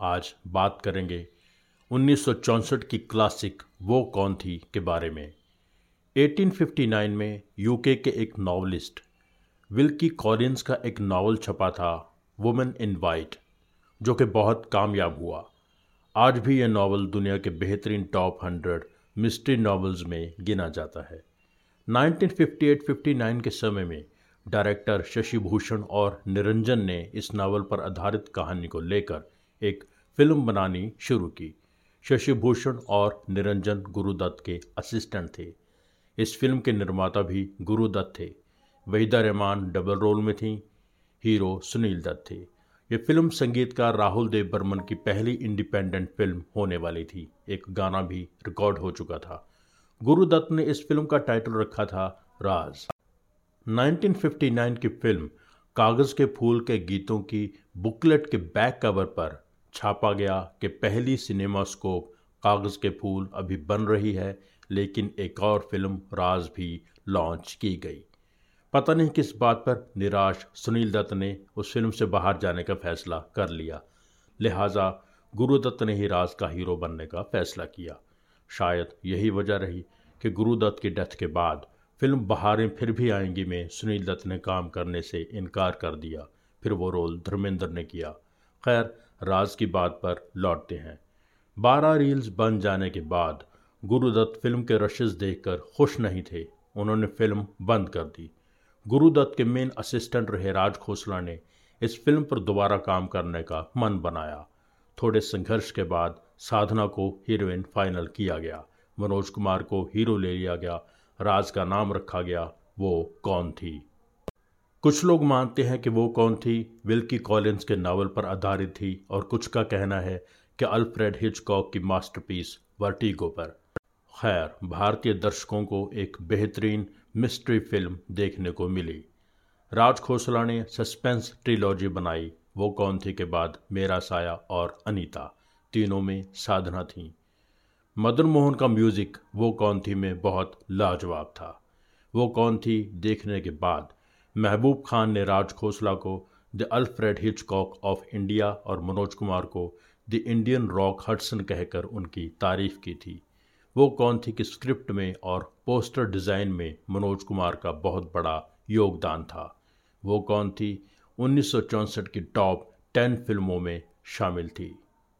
आज बात करेंगे उन्नीस सौ चौंसठ की क्लासिक वो कौन थी के बारे में। 1859 में यूके के एक नावलिस्ट विल्की कॉलिंस का एक नावल छपा था वुमेन इन वाइट जो कि बहुत कामयाब हुआ। आज भी यह नावल दुनिया के बेहतरीन टॉप हंड्रेड मिस्ट्री नावल्स में गिना जाता है। 1958-59 के समय में डायरेक्टर शशि भूषण और निरंजन ने इस नावल पर आधारित कहानी को लेकर एक फ़िल्म बनानी शुरू की। शशि भूषण और निरंजन गुरुदत्त के असिस्टेंट थे। इस फ़िल्म के निर्माता भी गुरुदत्त थे। वहीदा रहमान डबल रोल में थी, हीरो सुनील दत्त थे। ये फ़िल्म संगीतकार राहुल देव बर्मन की पहली इंडिपेंडेंट फ़िल्म होने वाली थी। एक गाना भी रिकॉर्ड हो चुका था। गुरुदत्त ने इस फ़िल्म का टाइटल रखा था राज। 1959 की फ़िल्म कागज़ के फूल के गीतों की बुकलेट के बैक कवर पर छापा गया कि पहली सिनेमास्कोप कागज़ के फूल अभी बन रही है, लेकिन एक और फ़िल्म राज भी लॉन्च की गई। पता नहीं किस बात पर निराश सुनील दत्त ने उस फ़िल्म से बाहर जाने का फैसला कर लिया। लिहाजा गुरुदत्त ने ही राज का हीरो बनने का फैसला किया। शायद यही वजह रही कि गुरुदत्त की डेथ के बाद फ़िल्म बहारें फिर भी आएँगी में सुनील दत्त ने काम करने से इनकार कर दिया। फिर वो रोल धर्मेंद्र ने किया। खैर राज की बात पर लौटते हैं। बारह रील्स बन जाने के बाद गुरुदत्त फ़िल्म के रशेज देखकर खुश नहीं थे। उन्होंने फ़िल्म बंद कर दी। गुरुदत्त के मेन असिस्टेंट रहे राज खोसला ने इस फ़िल्म पर दोबारा काम करने का मन बनाया। थोड़े संघर्ष के बाद साधना को हीरोइन फाइनल किया गया। मनोज कुमार को हीरो ले लिया गया। राज का नाम रखा गया। वो कौन थी? कुछ लोग मानते हैं कि वो कौन थी विल्की कॉलिंस के नावल पर आधारित थी और कुछ का कहना है कि अल्फ्रेड हिचकॉक की मास्टरपीस वर्टिगो पर। खैर, भारतीय दर्शकों को एक बेहतरीन मिस्ट्री फ़िल्म देखने को मिली। राज खोसला ने सस्पेंस ट्रिलॉजी बनाई। वो कौन थी के बाद मेरा साया और अनीता, तीनों में साधना थी। मदन मोहन का म्यूज़िक वो कौन थी में बहुत लाजवाब था। वो कौन थी देखने के बाद महबूब खान ने राज खोसला को the Alfred Hitchcock of India और मनोज कुमार को द इंडियन रॉक हडसन कहकर उनकी तारीफ़ की थी। वो कौन थी कि स्क्रिप्ट में और पोस्टर डिज़ाइन में मनोज कुमार का बहुत बड़ा योगदान था। वो कौन थी? उन्नीस सौ चौंसठ की टॉप टेन फ़िल्मों में शामिल थी।